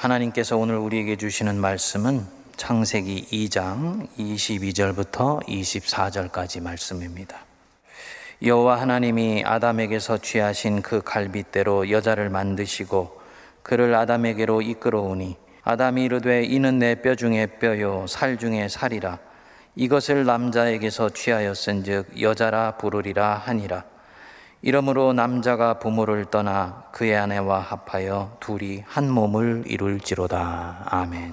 하나님께서 오늘 우리에게 주시는 말씀은 창세기 2장 22절부터 24절까지 말씀입니다. 여호와 하나님이 아담에게서 취하신 그 갈빗대로 여자를 만드시고 그를 아담에게로 이끌어오니 아담이 이르되 이는 내 뼈 중에 뼈요 살 중에 살이라 이것을 남자에게서 취하였은즉 여자라 부르리라 하니라 이러므로 남자가 부모를 떠나 그의 아내와 합하여 둘이 한 몸을 이룰지로다 아멘.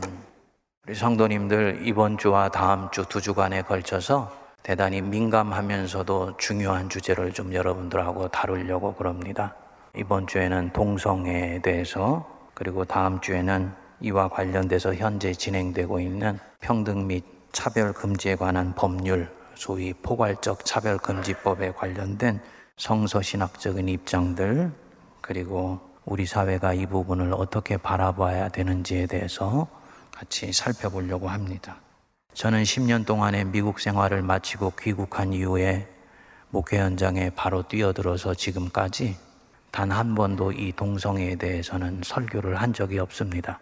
우리 성도님들 이번 주와 다음 주 두 주간에 걸쳐서 대단히 민감하면서도 중요한 주제를 좀 여러분들하고 다루려고 그럽니다. 이번 주에는 동성애에 대해서 그리고 다음 주에는 이와 관련돼서 현재 진행되고 있는 평등 및 차별 금지에 관한 법률, 소위 포괄적 차별 금지법에 관련된 성서 신학적인 입장들 그리고 우리 사회가 이 부분을 어떻게 바라봐야 되는지에 대해서 같이 살펴보려고 합니다. 저는 10년 동안의 미국 생활을 마치고 귀국한 이후에 목회 현장에 바로 뛰어들어서 지금까지 단 한 번도 이 동성애에 대해서는 설교를 한 적이 없습니다.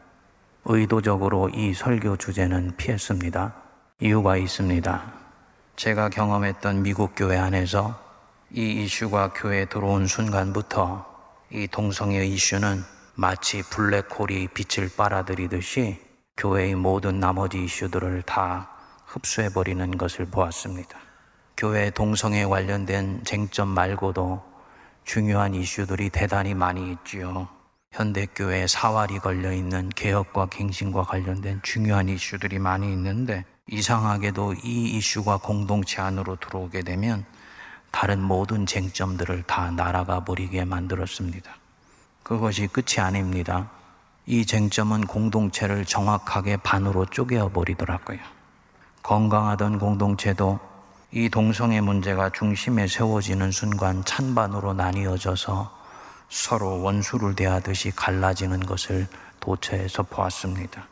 의도적으로 이 설교 주제는 피했습니다. 이유가 있습니다. 제가 경험했던 미국 교회 안에서 이 이슈가 교회에 들어온 순간부터 이 동성애 이슈는 마치 블랙홀이 빛을 빨아들이듯이 교회의 모든 나머지 이슈들을 다 흡수해버리는 것을 보았습니다. 교회 동성애 관련된 쟁점 말고도 중요한 이슈들이 대단히 많이 있지요. 현대교회 사활이 걸려있는 개혁과 갱신과 관련된 중요한 이슈들이 많이 있는데 이상하게도 이 이슈가 공동체 안으로 들어오게 되면 다른 모든 쟁점들을 다 날아가 버리게 만들었습니다. 그것이 끝이 아닙니다. 이 쟁점은 공동체를 정확하게 반으로 쪼개어 버리더라고요. 건강하던 공동체도 이 동성애 문제가 중심에 세워지는 순간 찬반으로 나뉘어져서 서로 원수를 대하듯이 갈라지는 것을 도처에서 보았습니다.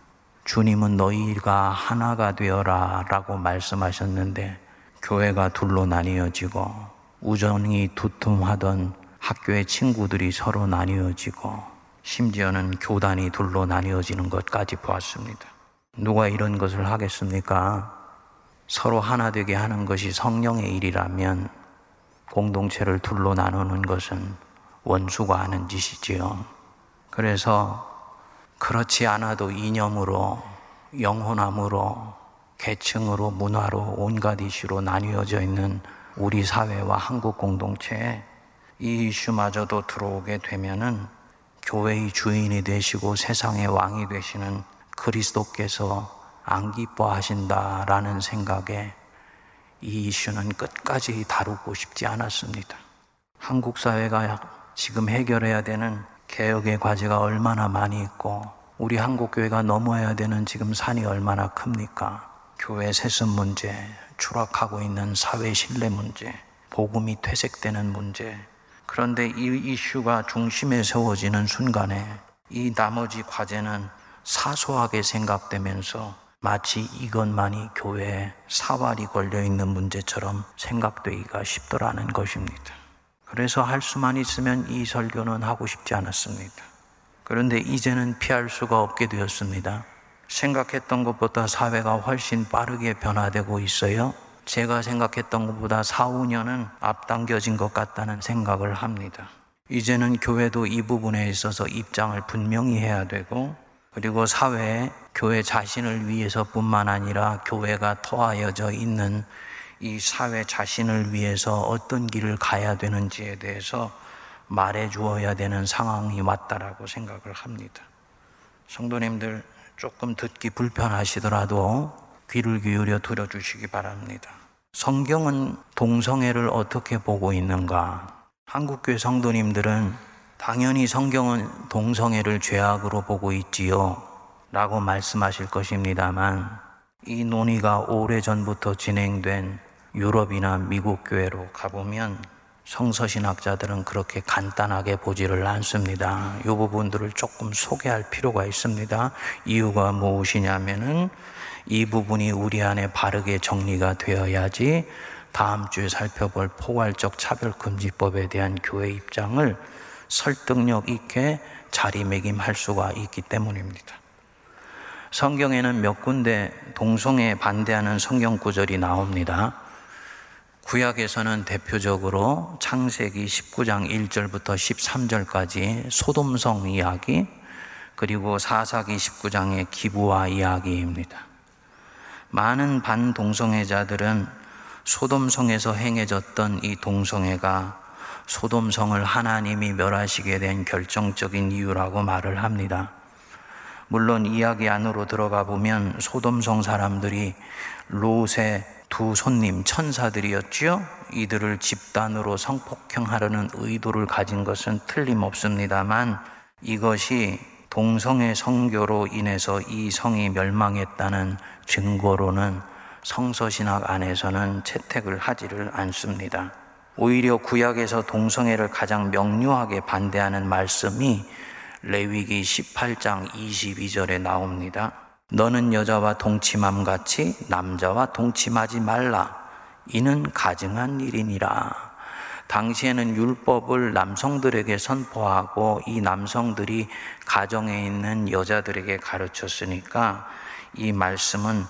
주님은 너희가 하나가 되어라 라고 말씀하셨는데 교회가 둘로 나뉘어지고 우정이 두툼하던 학교의 친구들이 서로 나뉘어지고 심지어는 교단이 둘로 나뉘어지는 것까지 보았습니다. 누가 이런 것을 하겠습니까? 서로 하나 되게 하는 것이 성령의 일이라면 공동체를 둘로 나누는 것은 원수가 하는 짓이지요. 그래서 그렇지 않아도 이념으로, 영혼함으로, 계층으로, 문화로, 온갖 이슈로 나뉘어져 있는 우리 사회와 한국 공동체에 이 이슈마저도 들어오게 되면은 교회의 주인이 되시고 세상의 왕이 되시는 그리스도께서 안 기뻐하신다라는 생각에 이 이슈는 끝까지 다루고 싶지 않았습니다. 한국 사회가 지금 해결해야 되는 개혁의 과제가 얼마나 많이 있고 우리 한국 교회가 넘어야 되는 지금 산이 얼마나 큽니까? 교회 세습 문제, 추락하고 있는 사회 신뢰 문제, 복음이 퇴색되는 문제. 그런데 이 이슈가 중심에 세워지는 순간에 이 나머지 과제는 사소하게 생각되면서 마치 이것만이 교회에 사활이 걸려 있는 문제처럼 생각되기가 쉽더라는 것입니다. 그래서 할 수만 있으면 이 설교는 하고 싶지 않았습니다. 그런데 이제는 피할 수가 없게 되었습니다. 생각했던 것보다 사회가 훨씬 빠르게 변화되고 있어요. 제가 생각했던 것보다 4, 5년은 앞당겨진 것 같다는 생각을 합니다. 이제는 교회도 이 부분에 있어서 입장을 분명히 해야 되고, 그리고 사회에 교회 자신을 위해서뿐만 아니라 교회가 토하여져 있는 이 사회 자신을 위해서 어떤 길을 가야 되는지에 대해서 말해 주어야 되는 상황이 왔다라고 생각을 합니다. 성도님들 조금 듣기 불편하시더라도 귀를 기울여 들어주시기 바랍니다. 성경은 동성애를 어떻게 보고 있는가? 한국교회 성도님들은 당연히 성경은 동성애를 죄악으로 보고 있지요. 라고 말씀하실 것입니다만 이 논의가 오래전부터 진행된 유럽이나 미국 교회로 가보면 성서신학자들은 그렇게 간단하게 보지를 않습니다. 이 부분들을 조금 소개할 필요가 있습니다. 이유가 무엇이냐면은 이 부분이 우리 안에 바르게 정리가 되어야지 다음 주에 살펴볼 포괄적 차별금지법에 대한 교회 입장을 설득력 있게 자리매김할 수가 있기 때문입니다. 성경에는 몇 군데 동성애에 반대하는 성경 구절이 나옵니다. 구약에서는 대표적으로 창세기 19장 1절부터 13절까지 소돔성 이야기, 그리고 사사기 19장의 기부와 이야기입니다. 많은 반동성애자들은 소돔성에서 행해졌던 이 동성애가 소돔성을 하나님이 멸하시게 된 결정적인 이유라고 말을 합니다. 물론 이야기 안으로 들어가 보면 소돔성 사람들이 롯의 두 손님 천사들이었지요. 이들을 집단으로 성폭행하려는 의도를 가진 것은 틀림없습니다만 이것이 동성애 성교로 인해서 이 성이 멸망했다는 증거로는 성서신학 안에서는 채택을 하지를 않습니다. 오히려 구약에서 동성애를 가장 명료하게 반대하는 말씀이 레위기 18장 22절에 나옵니다. 너는 여자와 동침함 같이 남자와 동침하지 말라. 이는 가증한 일이니라. 당시에는 율법을 남성들에게 선포하고 이 남성들이 가정에 있는 여자들에게 가르쳤으니까 이 말씀은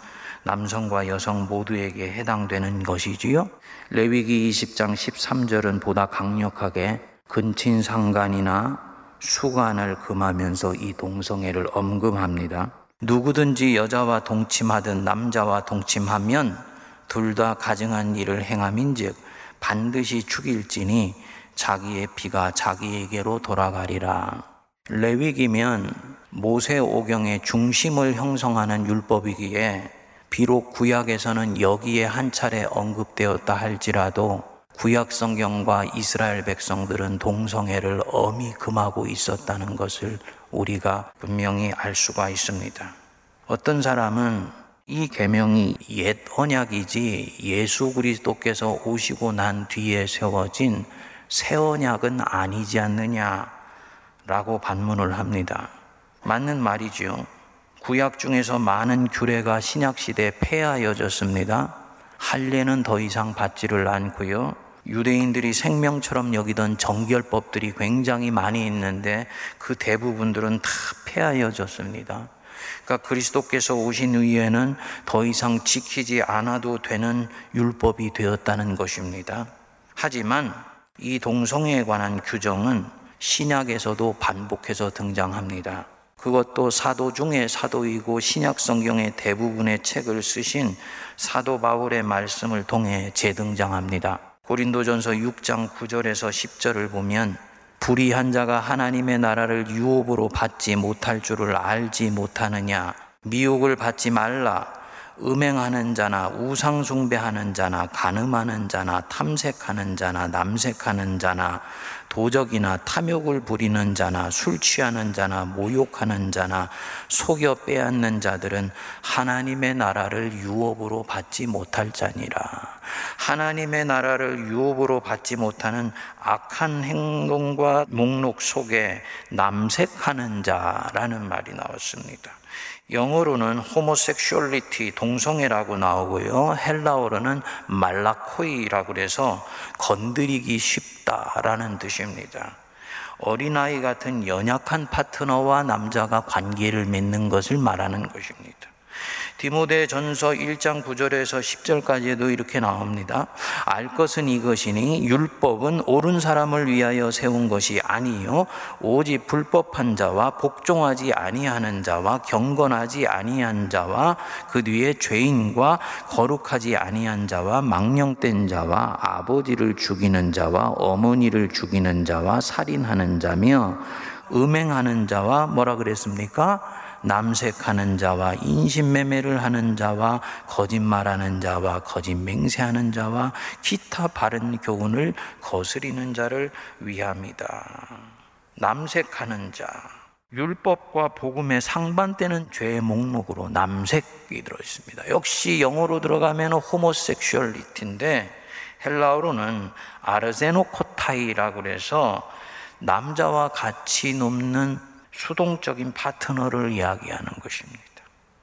남성과 여성 모두에게 해당되는 것이지요. 레위기 20장 13절은 보다 강력하게 근친 상간이나 수간을 금하면서 이 동성애를 엄금합니다. 누구든지 여자와 동침하든 남자와 동침하면 둘 다 가증한 일을 행함인즉 반드시 죽일지니 자기의 피가 자기에게로 돌아가리라. 레위기면 모세 오경의 중심을 형성하는 율법이기에 비록 구약에서는 여기에 한 차례 언급되었다 할지라도 구약 성경과 이스라엘 백성들은 동성애를 엄히 금하고 있었다는 것을 우리가 분명히 알 수가 있습니다. 어떤 사람은 이 계명이 옛 언약이지 예수 그리스도께서 오시고 난 뒤에 세워진 새 언약은 아니지 않느냐라고 반문을 합니다. 맞는 말이지요. 구약 중에서 많은 규례가 신약 시대에 폐하여졌습니다. 할례는 더 이상 받지를 않고요. 유대인들이 생명처럼 여기던 정결법들이 굉장히 많이 있는데 그 대부분들은 다 폐하여졌습니다. 그러니까 그리스도께서 오신 후에는 더 이상 지키지 않아도 되는 율법이 되었다는 것입니다. 하지만 이 동성애에 관한 규정은 신약에서도 반복해서 등장합니다. 그것도 사도 중에 사도이고 신약 성경의 대부분의 책을 쓰신 사도 바울의 말씀을 통해 재등장합니다. 고린도전서 6장 9절에서 10절을 보면 불의한 자가 하나님의 나라를 유업으로 받지 못할 줄을 알지 못하느냐? 미혹을 받지 말라. 음행하는 자나 우상 숭배하는 자나 간음하는 자나 탐색하는 자나 남색하는 자나 도적이나 탐욕을 부리는 자나 술 취하는 자나 모욕하는 자나 속여 빼앗는 자들은 하나님의 나라를 유업으로 받지 못할 자니라. 하나님의 나라를 유업으로 받지 못하는 악한 행동과 목록 속에 남색하는 자라는 말이 나왔습니다. 영어로는 호모섹슈얼리티 동성애라고 나오고요. 헬라어로는 말라코이라고 그래서 건드리기 쉽다라는 뜻입니다. 어린아이 같은 연약한 파트너와 남자가 관계를 맺는 것을 말하는 것입니다. 디모데 전서 1장 9절에서 10절까지도 이렇게 나옵니다. 알 것은 이것이니 율법은 옳은 사람을 위하여 세운 것이 아니요 오직 불법한 자와 복종하지 아니하는 자와 경건하지 아니한 자와 그 뒤에 죄인과 거룩하지 아니한 자와 망령된 자와 아버지를 죽이는 자와 어머니를 죽이는 자와 살인하는 자며 음행하는 자와 뭐라 그랬습니까? 남색하는 자와 인신매매를 하는 자와 거짓말하는 자와 거짓 맹세하는 자와 기타 바른 교훈을 거스리는 자를 위함이다. 남색하는 자. 율법과 복음의 상반되는 죄의 목록으로 남색이 들어 있습니다. 역시 영어로 들어가면 호모섹슈얼리티인데 헬라어로는 아르제노코타이라고 그래서 남자와 같이 눕는 수동적인 파트너를 이야기하는 것입니다.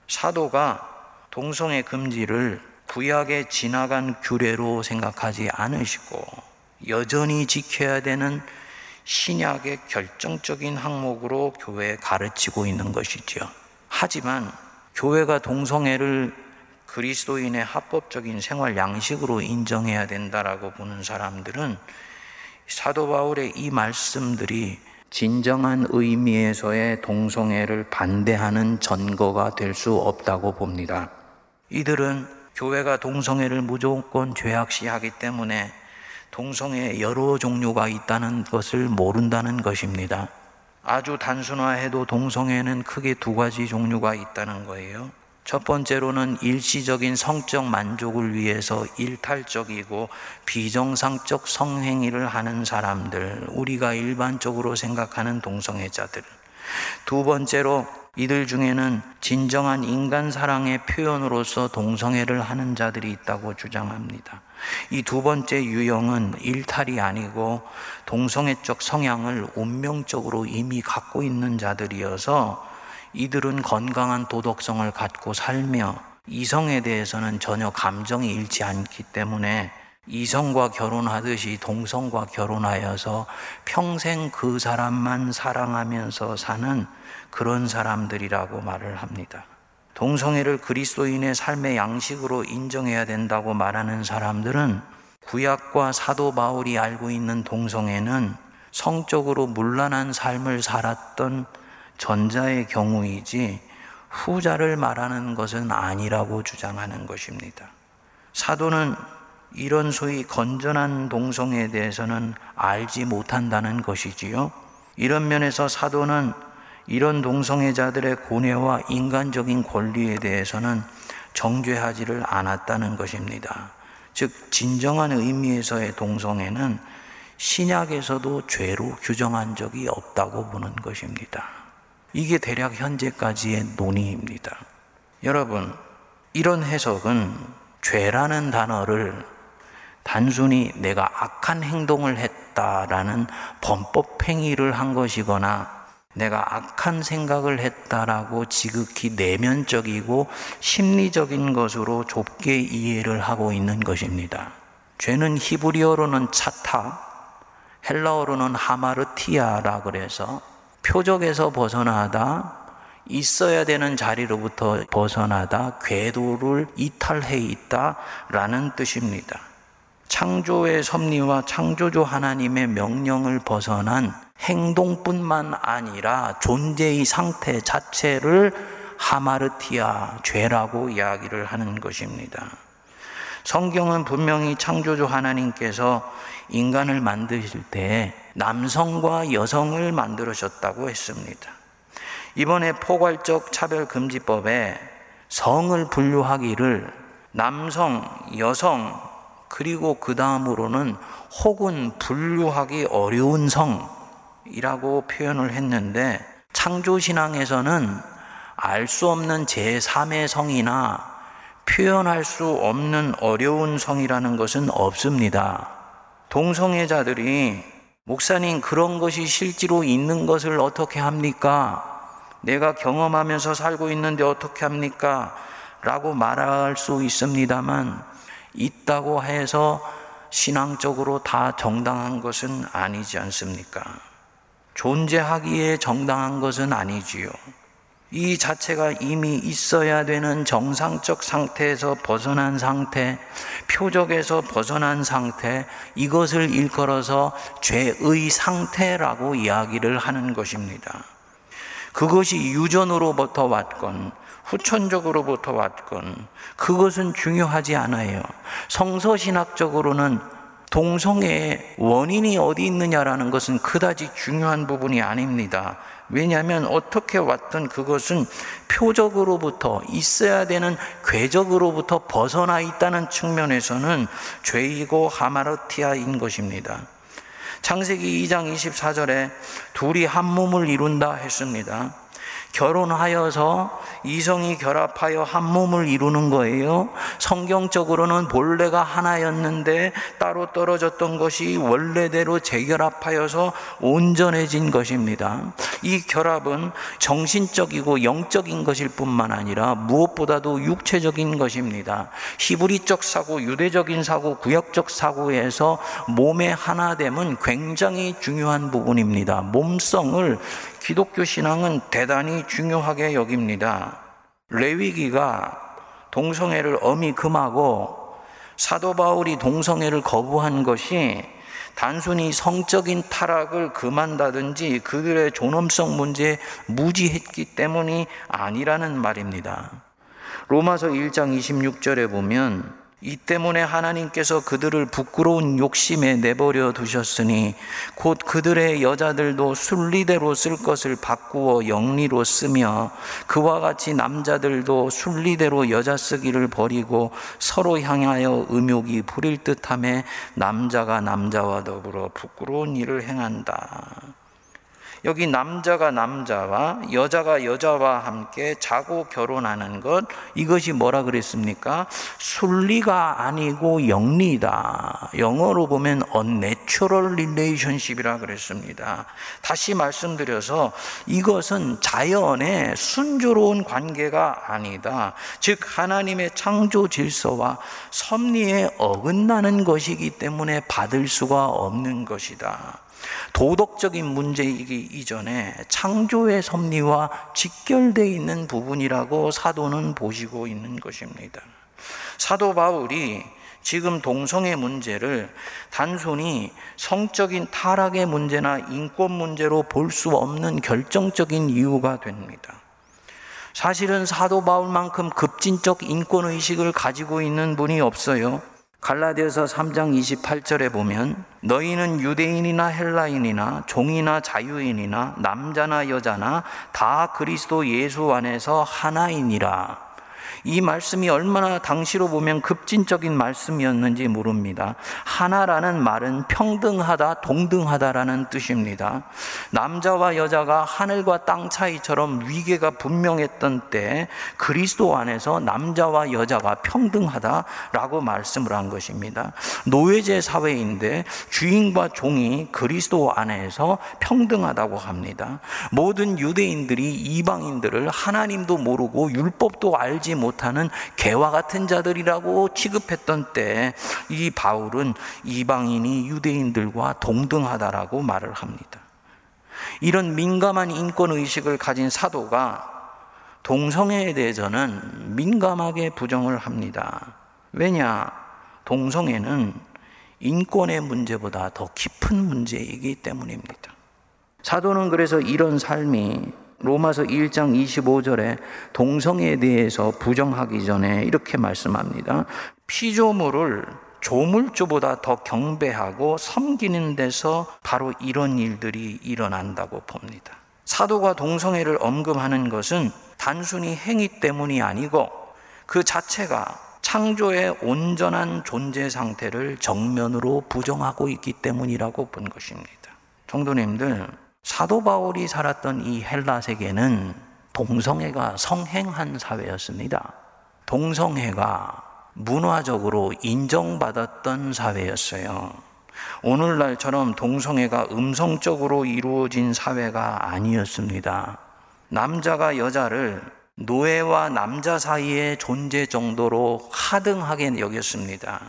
사도가 동성애 금지를 구약에 지나간 규례로 생각하지 않으시고 여전히 지켜야 되는 신약의 결정적인 항목으로 교회에 가르치고 있는 것이죠. 하지만 교회가 동성애를 그리스도인의 합법적인 생활 양식으로 인정해야 된다라고 보는 사람들은 사도 바울의 이 말씀들이 진정한 의미에서의 동성애를 반대하는 전거가 될 수 없다고 봅니다. 이들은 교회가 동성애를 무조건 죄악시하기 때문에 동성애 여러 종류가 있다는 것을 모른다는 것입니다. 아주 단순화해도 동성애는 크게 두 가지 종류가 있다는 거예요. 첫 번째로는 일시적인 성적 만족을 위해서 일탈적이고 비정상적 성행위를 하는 사람들, 우리가 일반적으로 생각하는 동성애자들. 두 번째로 이들 중에는 진정한 인간 사랑의 표현으로서 동성애를 하는 자들이 있다고 주장합니다. 이 두 번째 유형은 일탈이 아니고 동성애적 성향을 운명적으로 이미 갖고 있는 자들이어서 이들은 건강한 도덕성을 갖고 살며 이성에 대해서는 전혀 감정이 잃지 않기 때문에 이성과 결혼하듯이 동성과 결혼하여서 평생 그 사람만 사랑하면서 사는 그런 사람들이라고 말을 합니다. 동성애를 그리스도인의 삶의 양식으로 인정해야 된다고 말하는 사람들은 구약과 사도 바울이 알고 있는 동성애는 성적으로 문란한 삶을 살았던 전자의 경우이지 후자를 말하는 것은 아니라고 주장하는 것입니다. 사도는 이런 소위 건전한 동성에 대해서는 알지 못한다는 것이지요. 이런 면에서 사도는 이런 동성애자들의 고뇌와 인간적인 권리에 대해서는 정죄하지를 않았다는 것입니다. 즉, 진정한 의미에서의 동성애는 신약에서도 죄로 규정한 적이 없다고 보는 것입니다. 이게 대략 현재까지의 논의입니다. 여러분, 이런 해석은 죄라는 단어를 단순히 내가 악한 행동을 했다라는 범법 행위를 한 것이거나 내가 악한 생각을 했다라고 지극히 내면적이고 심리적인 것으로 좁게 이해를 하고 있는 것입니다. 죄는 히브리어로는 차타, 헬라어로는 하마르티아라 그래서 표적에서 벗어나다 있어야 되는 자리로부터 벗어나다 궤도를 이탈해 있다 라는 뜻입니다. 창조의 섭리와 창조주 하나님의 명령을 벗어난 행동뿐만 아니라 존재의 상태 자체를 하마르티아 죄라고 이야기를 하는 것입니다. 성경은 분명히 창조주 하나님께서 인간을 만드실 때 남성과 여성을 만들으셨다고 했습니다. 이번에 포괄적 차별금지법에 성을 분류하기를 남성, 여성, 그리고 그 다음으로는 혹은 분류하기 어려운 성이라고 표현을 했는데 창조신앙에서는 알 수 없는 제3의 성이나 표현할 수 없는 어려운 성이라는 것은 없습니다. 동성애자들이 목사님 그런 것이 실제로 있는 것을 어떻게 합니까? 내가 경험하면서 살고 있는데 어떻게 합니까? 라고 말할 수 있습니다만 있다고 해서 신앙적으로 다 정당한 것은 아니지 않습니까? 존재하기에 정당한 것은 아니지요. 이 자체가 이미 있어야 되는 정상적 상태에서 벗어난 상태, 표적에서 벗어난 상태, 이것을 일컬어서 죄의 상태라고 이야기를 하는 것입니다. 그것이 유전으로부터 왔건, 후천적으로부터 왔건, 그것은 중요하지 않아요. 성서신학적으로는 동성애의 원인이 어디 있느냐라는 것은 그다지 중요한 부분이 아닙니다. 왜냐하면 어떻게 왔든 그것은 표적으로부터 있어야 되는 궤적으로부터 벗어나 있다는 측면에서는 죄이고 하마르티아인 것입니다. 창세기 2장 24절에 둘이 한 몸을 이룬다 했습니다. 결혼하여서 이성이 결합하여 한 몸을 이루는 거예요. 성경적으로는 본래가 하나였는데 따로 떨어졌던 것이 원래대로 재결합하여서 온전해진 것입니다. 이 결합은 정신적이고 영적인 것일 뿐만 아니라 무엇보다도 육체적인 것입니다. 히브리적 사고, 유대적인 사고, 구역적 사고에서 몸의 하나됨은 굉장히 중요한 부분입니다. 몸성을 기독교 신앙은 대단히 중요하게 여깁니다. 레위기가 동성애를 엄히 금하고 사도 바울이 동성애를 거부한 것이 단순히 성적인 타락을 금한다든지 그들의 존엄성 문제에 무지했기 때문이 아니라는 말입니다. 로마서 1장 26절에 보면 이 때문에 하나님께서 그들을 부끄러운 욕심에 내버려 두셨으니 곧 그들의 여자들도 순리대로 쓸 것을 바꾸어 영리로 쓰며 그와 같이 남자들도 순리대로 여자 쓰기를 버리고 서로 향하여 음욕이 부릴 듯함에 남자가 남자와 더불어 부끄러운 일을 행한다. 여기 남자가 남자와 여자가 여자와 함께 자고 결혼하는 것 이것이 뭐라 그랬습니까? 순리가 아니고 영리다. 영어로 보면 unnatural relationship이라 그랬습니다. 다시 말씀드려서 이것은 자연의 순조로운 관계가 아니다. 즉 하나님의 창조 질서와 섭리에 어긋나는 것이기 때문에 받을 수가 없는 것이다. 도덕적인 문제이기 이전에 창조의 섭리와 직결되어 있는 부분이라고 사도는 보시고 있는 것입니다. 사도 바울이 지금 동성애 문제를 단순히 성적인 타락의 문제나 인권 문제로 볼 수 없는 결정적인 이유가 됩니다. 사실은 사도 바울만큼 급진적 인권 의식을 가지고 있는 분이 없어요. 갈라디아서 3장 28절에 보면 너희는 유대인이나 헬라인이나 종이나 자유인이나 남자나 여자나 다 그리스도 예수 안에서 하나이니라. 이 말씀이 얼마나 당시로 보면 급진적인 말씀이었는지 모릅니다. 하나라는 말은 평등하다, 동등하다라는 뜻입니다. 남자와 여자가 하늘과 땅 차이처럼 위계가 분명했던 때 그리스도 안에서 남자와 여자가 평등하다라고 말씀을 한 것입니다. 노예제 사회인데 주인과 종이 그리스도 안에서 평등하다고 합니다. 모든 유대인들이 이방인들을 하나님도 모르고 율법도 알지 못 못하는 개와 같은 자들이라고 취급했던 때 이 바울은 이방인이 유대인들과 동등하다라고 말을 합니다. 이런 민감한 인권 의식을 가진 사도가 동성애에 대해서는 민감하게 부정을 합니다. 왜냐? 동성애는 인권의 문제보다 더 깊은 문제이기 때문입니다. 사도는 그래서 이런 삶이 로마서 1장 25절에 동성애에 대해서 부정하기 전에 이렇게 말씀합니다. 피조물을 조물주보다 더 경배하고 섬기는 데서 바로 이런 일들이 일어난다고 봅니다. 사도가 동성애를 언급하는 것은 단순히 행위 때문이 아니고 그 자체가 창조의 온전한 존재 상태를 정면으로 부정하고 있기 때문이라고 본 것입니다. 성도님들, 사도 바울이 살았던 이 헬라 세계는 동성애가 성행한 사회였습니다. 동성애가 문화적으로 인정받았던 사회였어요. 오늘날처럼 동성애가 음성적으로 이루어진 사회가 아니었습니다. 남자가 여자를 노예와 남자 사이의 존재 정도로 하등하게 여겼습니다.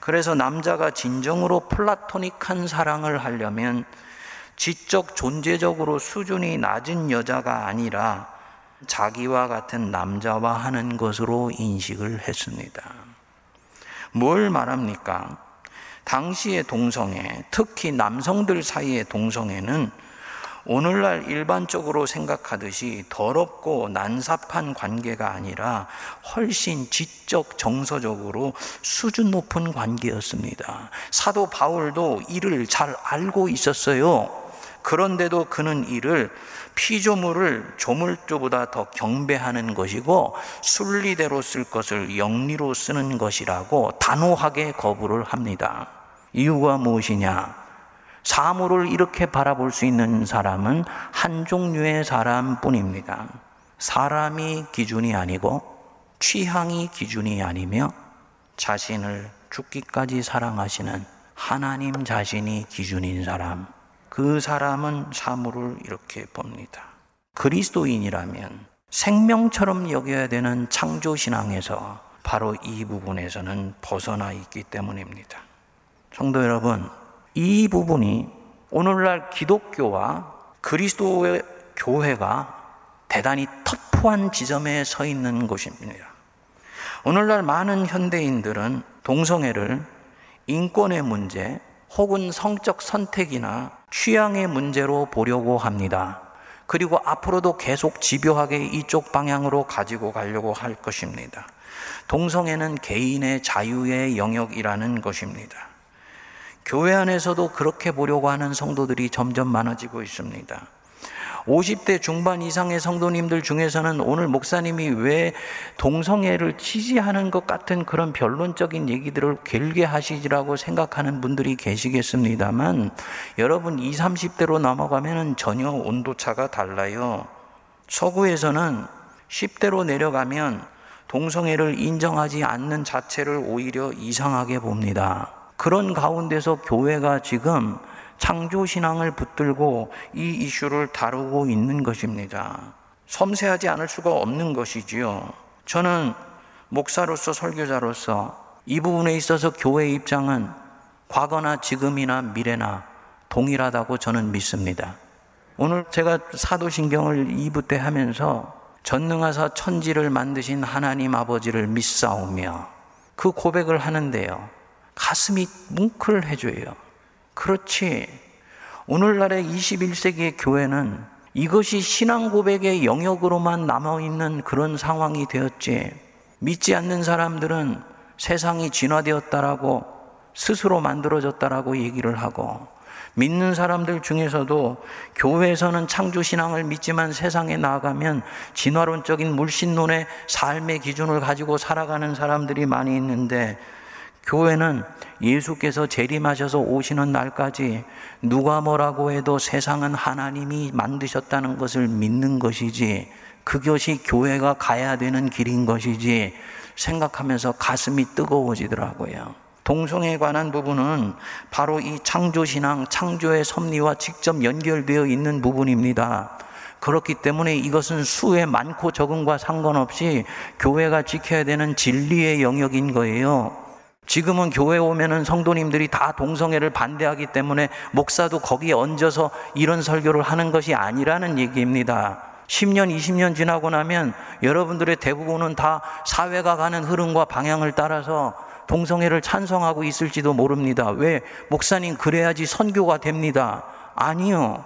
그래서 남자가 진정으로 플라토닉한 사랑을 하려면 지적 존재적으로 수준이 낮은 여자가 아니라 자기와 같은 남자와 하는 것으로 인식을 했습니다. 뭘 말합니까? 당시의 동성애, 특히 남성들 사이의 동성애는 오늘날 일반적으로 생각하듯이 더럽고 난삽한 관계가 아니라 훨씬 지적 정서적으로 수준 높은 관계였습니다. 사도 바울도 이를 잘 알고 있었어요. 그런데도 그는 이를 피조물을 조물주보다 더 경배하는 것이고 순리대로 쓸 것을 영리로 쓰는 것이라고 단호하게 거부를 합니다. 이유가 무엇이냐? 사물을 이렇게 바라볼 수 있는 사람은 한 종류의 사람뿐입니다. 사람이 기준이 아니고 취향이 기준이 아니며 자신을 죽기까지 사랑하시는 하나님 자신이 기준인 사람. 그 사람은 사물을 이렇게 봅니다. 그리스도인이라면 생명처럼 여겨야 되는 창조신앙에서 바로 이 부분에서는 벗어나 있기 때문입니다. 성도 여러분, 이 부분이 오늘날 기독교와 그리스도의 교회가 대단히 터프 공포한 지점에 서 있는 곳입니다. 오늘날 많은 현대인들은 동성애를 인권의 문제 혹은 성적 선택이나 취향의 문제로 보려고 합니다. 그리고 앞으로도 계속 집요하게 이쪽 방향으로 가지고 가려고 할 것입니다. 동성애는 개인의 자유의 영역이라는 것입니다. 교회 안에서도 그렇게 보려고 하는 성도들이 점점 많아지고 있습니다. 50대 중반 이상의 성도님들 중에서는 오늘 목사님이 왜 동성애를 지지하는 것 같은 그런 변론적인 얘기들을 길게 하시지라고 생각하는 분들이 계시겠습니다만 여러분 20, 30대로 넘어가면 전혀 온도차가 달라요. 서구에서는 10대로 내려가면 동성애를 인정하지 않는 자체를 오히려 이상하게 봅니다. 그런 가운데서 교회가 지금 창조신앙을 붙들고 이 이슈를 다루고 있는 것입니다. 섬세하지 않을 수가 없는 것이지요. 저는 목사로서 설교자로서 이 부분에 있어서 교회 입장은 과거나 지금이나 미래나 동일하다고 저는 믿습니다. 오늘 제가 사도신경을 2부 때 하면서 전능하사 천지를 만드신 하나님 아버지를 믿사오며 그 고백을 하는데요. 가슴이 뭉클해져요. 그렇지. 오늘날의 21세기의 교회는 이것이 신앙 고백의 영역으로만 남아있는 그런 상황이 되었지. 믿지 않는 사람들은 세상이 진화되었다라고 스스로 만들어졌다라고 얘기를 하고 믿는 사람들 중에서도 교회에서는 창조신앙을 믿지만 세상에 나아가면 진화론적인 물신론의 삶의 기준을 가지고 살아가는 사람들이 많이 있는데 교회는 예수께서 재림하셔서 오시는 날까지 누가 뭐라고 해도 세상은 하나님이 만드셨다는 것을 믿는 것이지 그것이 교회가 가야 되는 길인 것이지 생각하면서 가슴이 뜨거워지더라고요. 동성애에 관한 부분은 바로 이 창조신앙, 창조의 섭리와 직접 연결되어 있는 부분입니다. 그렇기 때문에 이것은 수의 많고 적음과 상관없이 교회가 지켜야 되는 진리의 영역인 거예요. 지금은 교회 오면은 성도님들이 다 동성애를 반대하기 때문에 목사도 거기에 얹어서 이런 설교를 하는 것이 아니라는 얘기입니다. 10년, 20년 지나고 나면 여러분들의 대부분은 다 사회가 가는 흐름과 방향을 따라서 동성애를 찬성하고 있을지도 모릅니다. 왜? 목사님 그래야지 선교가 됩니다. 아니요.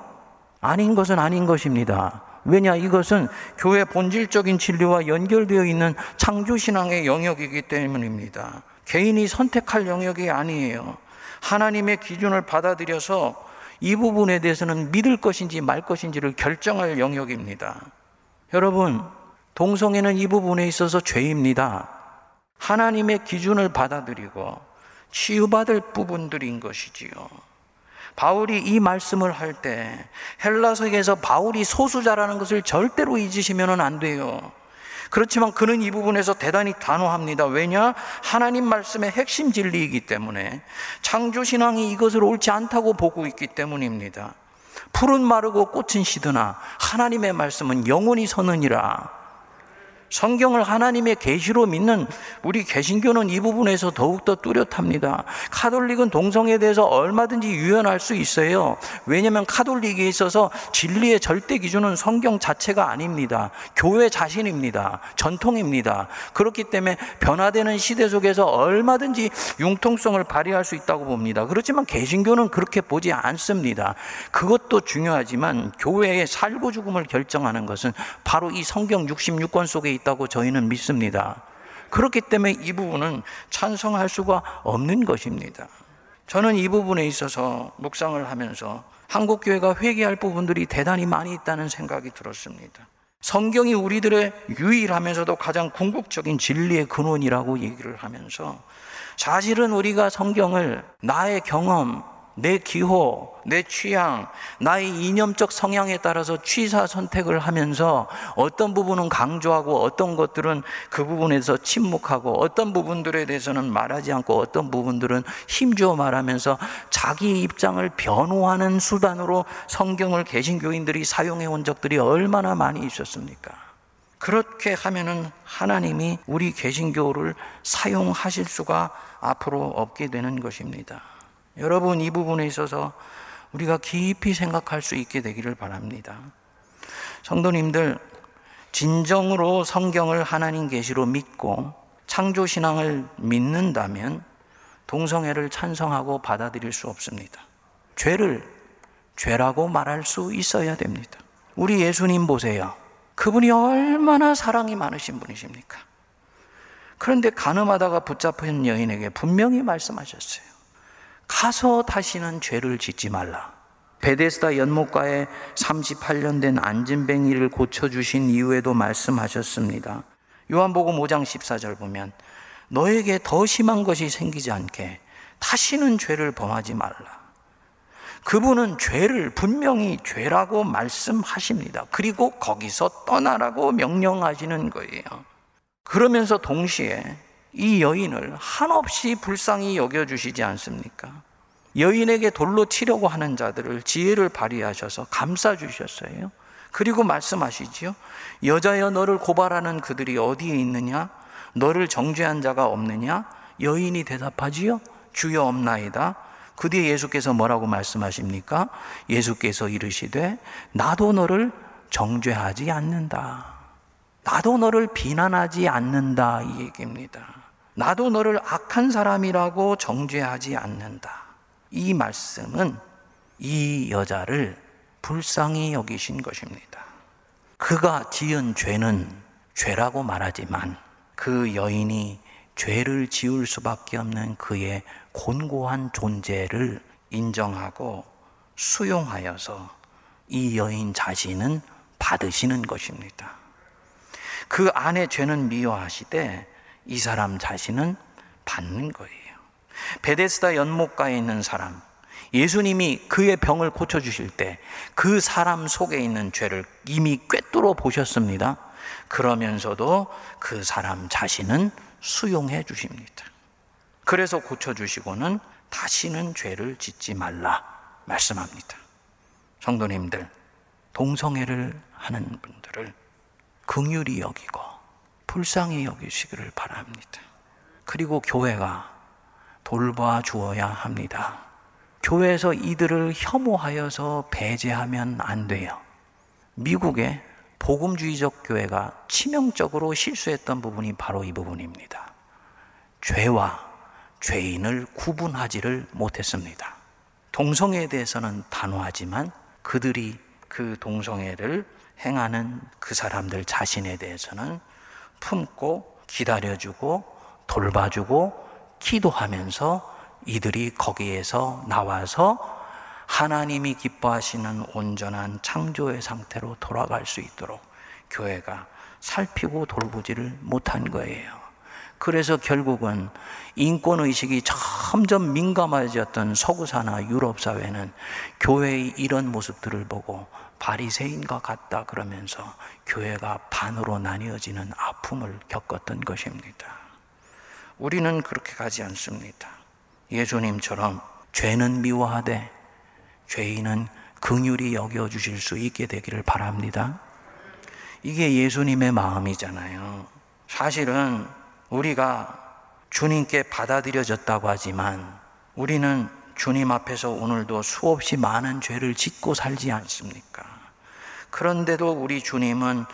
아닌 것은 아닌 것입니다. 왜냐? 이것은 교회 본질적인 진리와 연결되어 있는 창조신앙의 영역이기 때문입니다. 개인이 선택할 영역이 아니에요. 하나님의 기준을 받아들여서 이 부분에 대해서는 믿을 것인지 말 것인지를 결정할 영역입니다. 여러분, 동성애는 이 부분에 있어서 죄입니다. 하나님의 기준을 받아들이고 치유받을 부분들인 것이지요. 바울이 이 말씀을 할 때 헬라서에서 바울이 소수자라는 것을 절대로 잊으시면 안 돼요. 그렇지만 그는 이 부분에서 대단히 단호합니다. 왜냐? 하나님 말씀의 핵심 진리이기 때문에 창조신앙이 이것을 옳지 않다고 보고 있기 때문입니다. 풀은 마르고 꽃은 시드나 하나님의 말씀은 영원히 서느니라. 성경을 하나님의 계시로 믿는 우리 개신교는 이 부분에서 더욱더 뚜렷합니다. 카톨릭은 동성에 대해서 얼마든지 유연할 수 있어요. 왜냐하면 카톨릭에 있어서 진리의 절대 기준은 성경 자체가 아닙니다. 교회 자신입니다. 전통입니다. 그렇기 때문에 변화되는 시대 속에서 얼마든지 융통성을 발휘할 수 있다고 봅니다. 그렇지만 개신교는 그렇게 보지 않습니다. 그것도 중요하지만 교회의 살고 죽음을 결정하는 것은 바로 이 성경 66권 속에 있 있다고 저희는 믿습니다. 그렇기 때문에 이 부분은 찬성할 수가 없는 것입니다. 저는 이 부분에 있어서 묵상을 하면서 한국 교회가 회개할 부분들이 대단히 많이 있다는 생각이 들었습니다. 성경이 우리들의 유일하면서도 가장 궁극적인 진리의 근원이라고 얘기를 하면서 사실은 우리가 성경을 나의 경험, 내 기호, 내 취향, 나의 이념적 성향에 따라서 취사 선택을 하면서 어떤 부분은 강조하고 어떤 것들은 그 부분에서 침묵하고 어떤 부분들에 대해서는 말하지 않고 어떤 부분들은 힘주어 말하면서 자기 입장을 변호하는 수단으로 성경을 개신교인들이 사용해 온 적들이 얼마나 많이 있었습니까? 그렇게 하면은 하나님이 우리 개신교를 사용하실 수가 앞으로 없게 되는 것입니다. 여러분 이 부분에 있어서 우리가 깊이 생각할 수 있게 되기를 바랍니다. 성도님들, 진정으로 성경을 하나님 계시로 믿고 창조 신앙을 믿는다면 동성애를 찬성하고 받아들일 수 없습니다. 죄를 죄라고 말할 수 있어야 됩니다. 우리 예수님 보세요. 그분이 얼마나 사랑이 많으신 분이십니까? 그런데 가늠하다가 붙잡힌 여인에게 분명히 말씀하셨어요. 가서 다시는 죄를 짓지 말라. 베데스다 연못가에 38년 된 안진뱅이를 고쳐주신 이후에도 말씀하셨습니다. 요한복음 5장 14절 보면 너에게 더 심한 것이 생기지 않게 다시는 죄를 범하지 말라. 그분은 죄를 분명히 죄라고 말씀하십니다. 그리고 거기서 떠나라고 명령하시는 거예요. 그러면서 동시에 이 여인을 한없이 불쌍히 여겨주시지 않습니까? 여인에게 돌로 치려고 하는 자들을 지혜를 발휘하셔서 감싸주셨어요. 그리고 말씀하시지요. 여자여 너를 고발하는 그들이 어디에 있느냐? 너를 정죄한 자가 없느냐? 여인이 대답하지요. 주여 없나이다. 그 뒤에 예수께서 뭐라고 말씀하십니까? 예수께서 이르시되 나도 너를 정죄하지 않는다. 나도 너를 비난하지 않는다 이 얘기입니다. 나도 너를 악한 사람이라고 정죄하지 않는다. 이 말씀은 이 여자를 불쌍히 여기신 것입니다. 그가 지은 죄는 죄라고 말하지만 그 여인이 죄를 지을 수밖에 없는 그의 곤고한 존재를 인정하고 수용하여서 이 여인 자신은 받으시는 것입니다. 그 안에 죄는 미워하시되 이 사람 자신은 받는 거예요. 베데스다 연못가에 있는 사람, 예수님이 그의 병을 고쳐주실 때 그 사람 속에 있는 죄를 이미 꿰뚫어 보셨습니다. 그러면서도 그 사람 자신은 수용해 주십니다. 그래서 고쳐주시고는 다시는 죄를 짓지 말라 말씀합니다. 성도님들, 동성애를 하는 분들을 긍휼히 여기고 불쌍히 여기시기를 바랍니다. 그리고 교회가 돌봐 주어야 합니다. 교회에서 이들을 혐오하여서 배제하면 안 돼요. 미국의 복음주의적 교회가 치명적으로 실수했던 부분이 바로 이 부분입니다. 죄와 죄인을 구분하지를 못했습니다. 동성애에 대해서는 단호하지만 그들이 그 동성애를 행하는 그 사람들 자신에 대해서는 품고 기다려주고 돌봐주고 기도하면서 이들이 거기에서 나와서 하나님이 기뻐하시는 온전한 창조의 상태로 돌아갈 수 있도록 교회가 살피고 돌보지를 못한 거예요. 그래서 결국은 인권의식이 점점 민감해졌던 서구사나 유럽사회는 교회의 이런 모습들을 보고 바리새인과 같다 그러면서 교회가 반으로 나뉘어지는 아픔을 겪었던 것입니다. 우리는 그렇게 가지 않습니다. 예수님처럼 죄는 미워하되 죄인은 긍휼히 여겨 주실 수 있게 되기를 바랍니다. 이게 예수님의 마음이잖아요. 사실은 우리가 주님께 받아들여졌다고 하지만 우리는 주님 앞에서 오늘도 수없이 많은 죄를 짓고 살지 않습니까? 그런데도 우리 주님은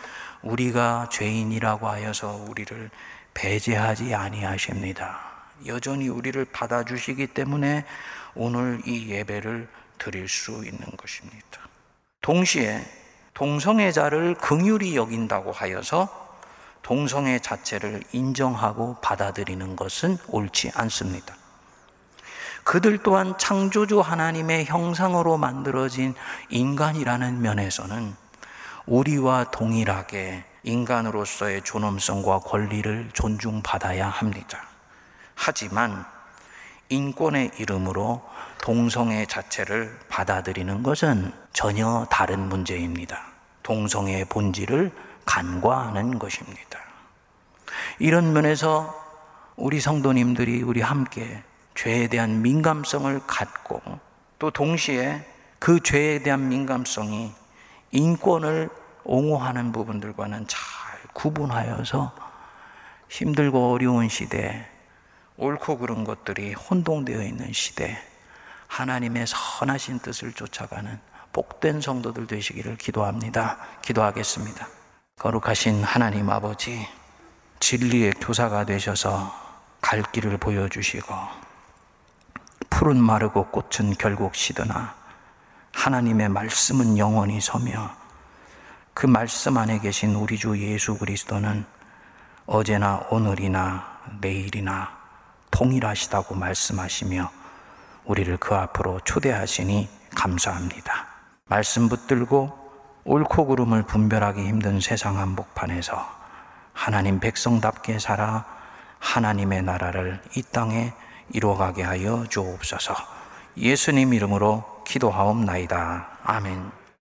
우리가 죄인이라고 하여서 우리를 배제하지 아니하십니다. 여전히 우리를 받아주시기 때문에 오늘 이 예배를 드릴 수 있는 것입니다. 동시에 동성애자를 긍휼히 여긴다고 하여서 동성애 자체를 인정하고 받아들이는 것은 옳지 않습니다. 그들 또한 창조주 하나님의 형상으로 만들어진 인간이라는 면에서는 우리와 동일하게 인간으로서의 존엄성과 권리를 존중받아야 합니다. 하지만 인권의 이름으로 동성애 자체를 받아들이는 것은 전혀 다른 문제입니다. 동성애의 본질을 간과하는 것입니다. 이런 면에서 우리 성도님들이 우리 함께 죄에 대한 민감성을 갖고 또 동시에 그 죄에 대한 민감성이 인권을 옹호하는 부분들과는 잘 구분하여서 힘들고 어려운 시대, 옳고 그른 것들이 혼동되어 있는 시대, 하나님의 선하신 뜻을 쫓아가는 복된 성도들 되시기를 기도합니다. 기도하겠습니다. 거룩하신 하나님 아버지, 진리의 교사가 되셔서 갈 길을 보여주시고, 풀은 마르고 꽃은 결국 시드나, 하나님의 말씀은 영원히 서며, 그 말씀 안에 계신 우리 주 예수 그리스도는 어제나 오늘이나 내일이나 동일하시다고 말씀하시며, 우리를 그 앞으로 초대하시니 감사합니다. 말씀 붙들고 옳고 그름을 분별하기 힘든 세상 한복판에서 하나님 백성답게 살아 하나님의 나라를 이 땅에 이루어가게 하여 주옵소서. 예수님 이름으로 기도하옵나이다. 아멘.